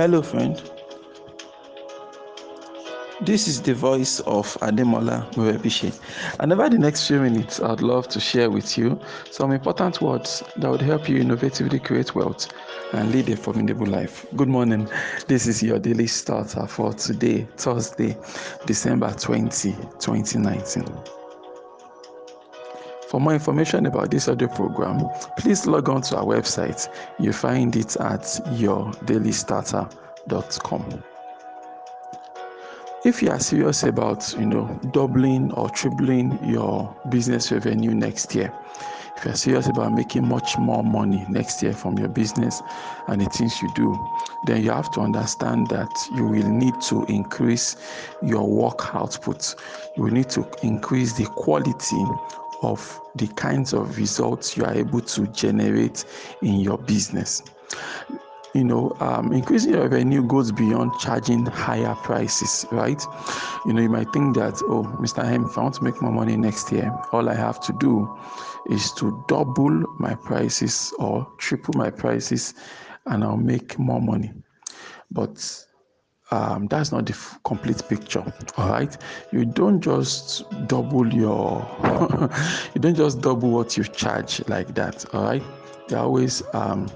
Hello, friend. This is the voice of Ademola Morebise. And over the next few minutes, I'd love to share with you some important words that would help you innovatively create wealth and lead a formidable life. Good morning. This is your daily starter for today, Thursday, December 20, 2019. For more information about this audio program, please log on to our website. You find it at yourdailystarter.com if you are serious about you know doubling or tripling your business revenue next year if you're serious about making much more money next year from your business and the things you do then you have to understand that you will need to increase your work output you will need to increase the quality of the kinds of results you are able to generate in your business you know, um, increasing your revenue goes beyond charging higher prices, right? You know, you might think that, oh, Mr. Hem, if I want to make more money next year, all I have to do is to double my prices or triple my prices and I'll make more money. But um, that's not the f- complete picture all right you don't just double your you don't just double what you charge like that all right there are always um,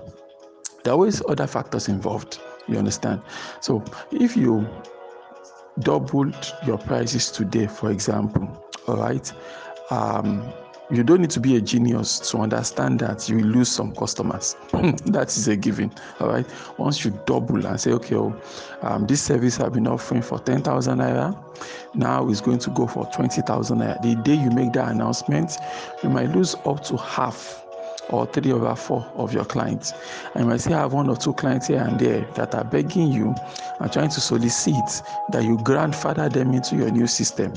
there are always other factors involved. You understand? So if you doubled your prices today, for example, all right, um, you don't need to be a genius to understand that you will lose some customers. that is a given. All right. Once you double and say, okay, oh, um, this service I've been offering for 10,000 naira, now is going to go for 20,000 naira. The day you make that announcement, you might lose up to half or three over four of your clients. And you might still have one or two clients here and there that are begging you and trying to solicit that you grandfather them into your new system,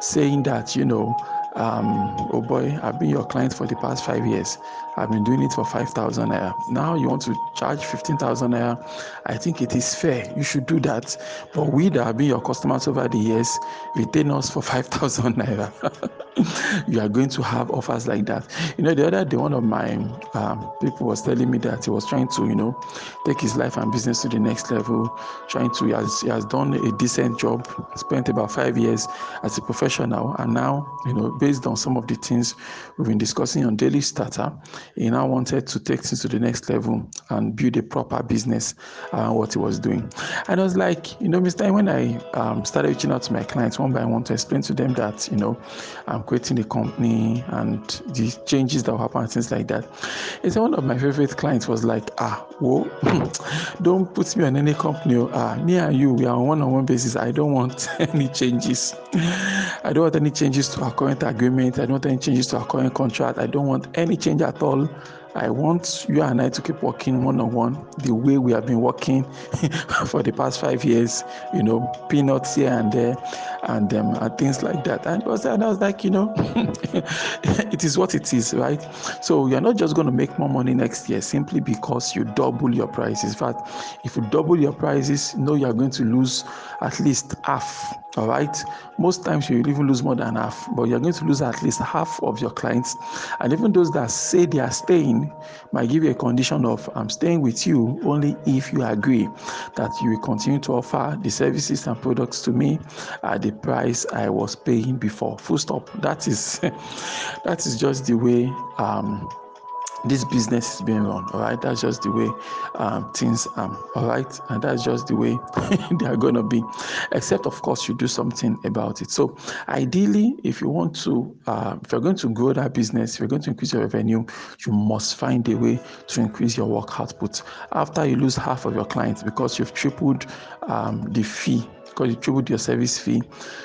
saying that, you know, um, oh boy, I've been your client for the past five years. I've been doing it for 5,000 naira. Now you want to charge 15,000 naira. I think it is fair. You should do that. But we that have been your customers over the years, retain us for 5,000 naira. you are going to have offers like that. You know, the other day, one of my um, people was telling me that he was trying to, you know, take his life and business to the next level, trying to, he has, he has done a decent job, spent about five years as a professional, and now, you know, based on some of the things we've been discussing on Daily Starter, he now wanted to take things to the next level and build a proper business uh, what he was doing. And I was like, you know, Mr. When I um, started reaching out to my clients one by one to explain to them that, you know, I'm creating a company and the changes that will happen things like that. It's one of my favorite clients was like, ah, whoa, don't put me on any company. Oh, ah, me and you, we are on one-on-one basis. I don't want any changes. I don't want any changes to our current agreement. I don't want any changes to our current contract. I don't want any change at all. I want you and I to keep working one on one the way we have been working for the past five years, you know, peanuts here and there and, um, and things like that. And, was, and I was like, you know, it is what it is, right? So you're not just going to make more money next year simply because you double your prices. In fact, if you double your prices, you know you're going to lose at least half all right most times you will even lose more than half but you're going to lose at least half of your clients and even those that say they are staying might give you a condition of i'm staying with you only if you agree that you will continue to offer the services and products to me at the price i was paying before. Full stop. That is that is just the way um, this business is being run all right? That's just the way um, things are all right? And that's just the way they are going to be except of course you do something about it. So ideally if you want to uh, if you're going to grow that business if you're going to increase your revenue you must find a way to increase your work output. After you lose half of your clients because you've tripled um, the fee because you tripled your service fee,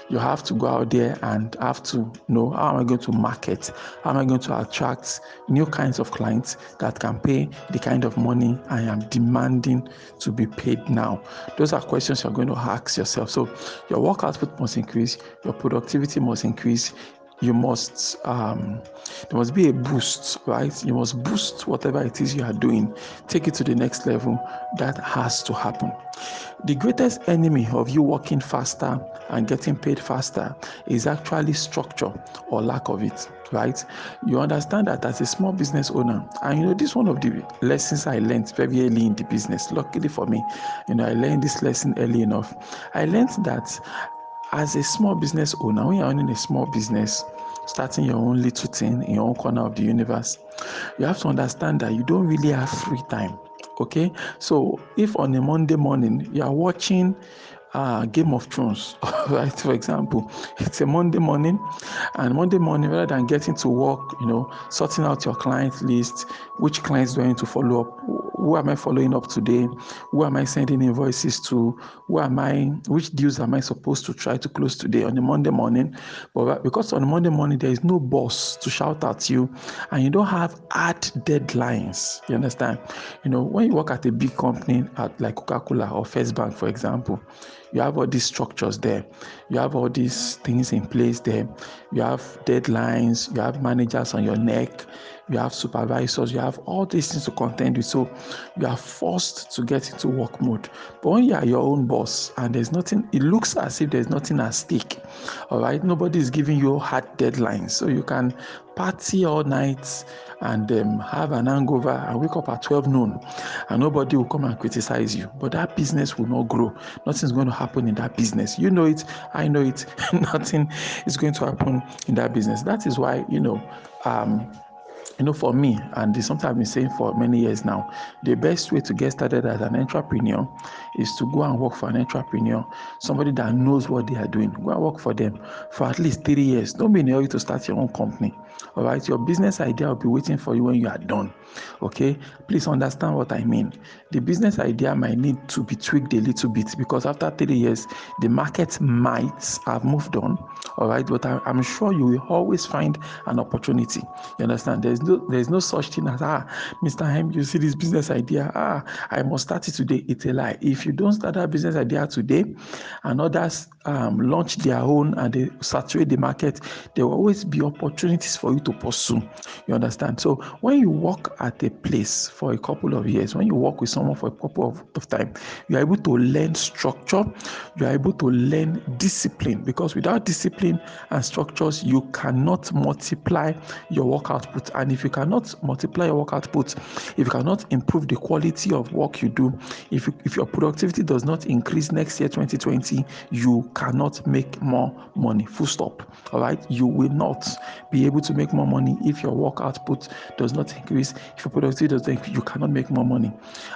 you have to go out there and have to know how am I going to market, how am I going to attract new kinds of clients that can pay the kind of money I am demanding to be paid now. Those are questions you're going to ask yourself. So your work output must increase, your productivity must increase, you must um, There must be a boost, right? You must boost whatever it is you are doing, take it to the next level. That has to happen. The greatest enemy of you working faster and getting paid faster is actually structure or lack of it, right? You understand that as a small business owner, and you know, this one of the lessons I learned very early in the business. Luckily for me, you know, I learned this lesson early enough. I learned that as a small business owner, when you're owning a small business, starting your own little thing in your own corner of the universe, you have to understand that you don't really have free time. Okay, so if on a Monday morning you are watching uh, Game of Thrones, right? For example, it's a Monday morning, and Monday morning, rather than getting to work, you know, sorting out your client list, which clients do I need to follow up? Who am I following up today? Who am I sending invoices to? Who am I? Which deals am I supposed to try to close today on a Monday morning? But because on Monday morning there is no boss to shout at you, and you don't have hard deadlines. You understand? You know, when you work at a big company at like Coca-Cola or First Bank, for example you have all these structures there. You have all these things in place there. You have deadlines. You have managers on your neck you have supervisors you have all these things to contend with. So you are forced to get into work mode. But when you are your own boss and there's nothing it looks as if there's nothing at stake all right nobody is giving you hard deadlines. So you can party all night and um, have an hangover and wake up at 12 noon and nobody will come and criticize you. But that business will not grow. Nothing's going to happen in that business. You know it i know it. Nothing is going to happen in that business. That is why you know um, you know, for me, and this something I've been saying for many years now, the best way to get started as an entrepreneur is to go and work for an entrepreneur, somebody that knows what they are doing. Go and work for them for at least three years. Don't be in a hurry to start your own company. All right, your business idea will be waiting for you when you are done. Okay, please understand what I mean. The business idea might need to be tweaked a little bit because after three years, the market might have moved on. All right, but I, am sure you will always find an opportunity. You understand? There's no there's no such thing as ah, Mr. Hem, you see this business idea. Ah, I must start it today. It's a lie. If you don't start that business idea today, and others um, launch their own and they saturate the market, there will always be opportunities for you to pursue. You understand? So when you work at a place for a couple of years, when you work with someone for a couple of, of time, you are able to learn structure, you are able to learn discipline because without discipline and structures, you cannot multiply your work output. And if you cannot multiply your work output, if you cannot improve the quality of work you do, if, you, if your productivity does not increase next year, 2020, you cannot make more money. Full stop. All right. You will not be able to make more money if your work output does not increase. If your productivity does not increase, you cannot make more money.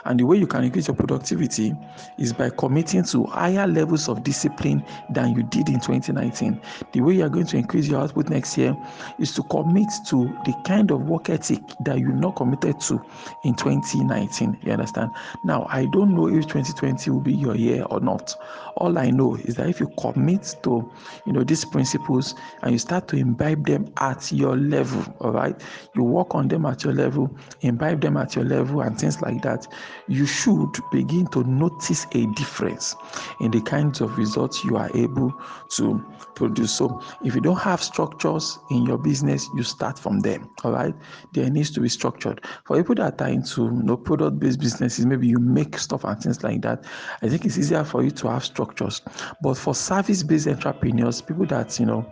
And the way you can increase your productivity is by committing to higher levels of discipline than you did in 2019. The way you are going to increase your output next year is to commit to the kind of work ethic that you're not committed to in 2019. You understand? Now, I don't know if 2020 will be your year or not. All I know is that if you commit to, you know, these principles and you start to imbibe them at your level, all right, you work on them at your level, imbibe them at your level, and things like that, you should begin to notice a difference in the kinds of results you are able to produce. So, if you don't have structures in your business, you start from them, all right. There needs to be structured. For people that are into you know, product-based businesses, maybe you make stuff and things like that. I think it's easier for you to have structures. But for service-based entrepreneurs, people that you know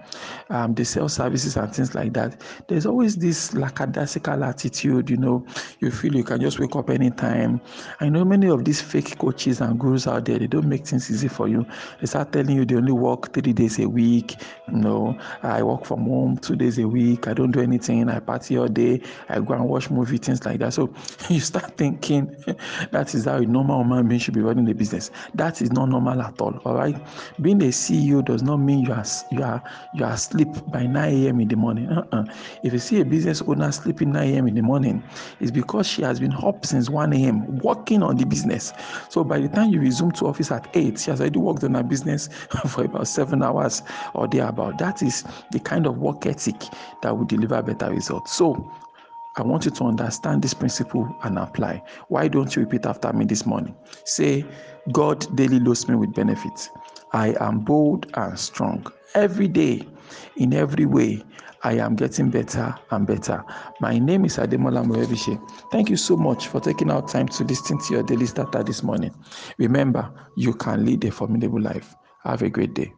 um, they sell services and things like that, there's always this lackadaisical attitude. You know, you feel you can just wake up anytime. I know many of these fake coaches and gurus out there. They don't make things easy for you. They start telling you they only work three days a week. You know, I work from home two days a week. I don't do anything. I party all day. I go and watch movie things like that. So you start thinking that is how a normal human being should be running a business. That is not normal at all. All right. Being a CEO does not mean you are you are you are asleep by 9 a.m. in the morning. Uh-uh. If you see a business owner sleeping 9 a.m. in the morning, it's because she has been up since 1 a.m. working on the business. So by the time you resume to office at 8, she has already worked on her business for about seven hours or thereabout. That is the kind of work ethic that will deliver better results. So I want you to understand this principle and apply. Why don't you repeat after me this morning? Say, God daily loads me with benefits. I am bold and strong. Every day, In every way, I am getting better and better. My name is Ademola Morebise. Thank you so much for taking out time to listen to your daily starter this morning. Remember, you can lead a formidable life. Have a great day.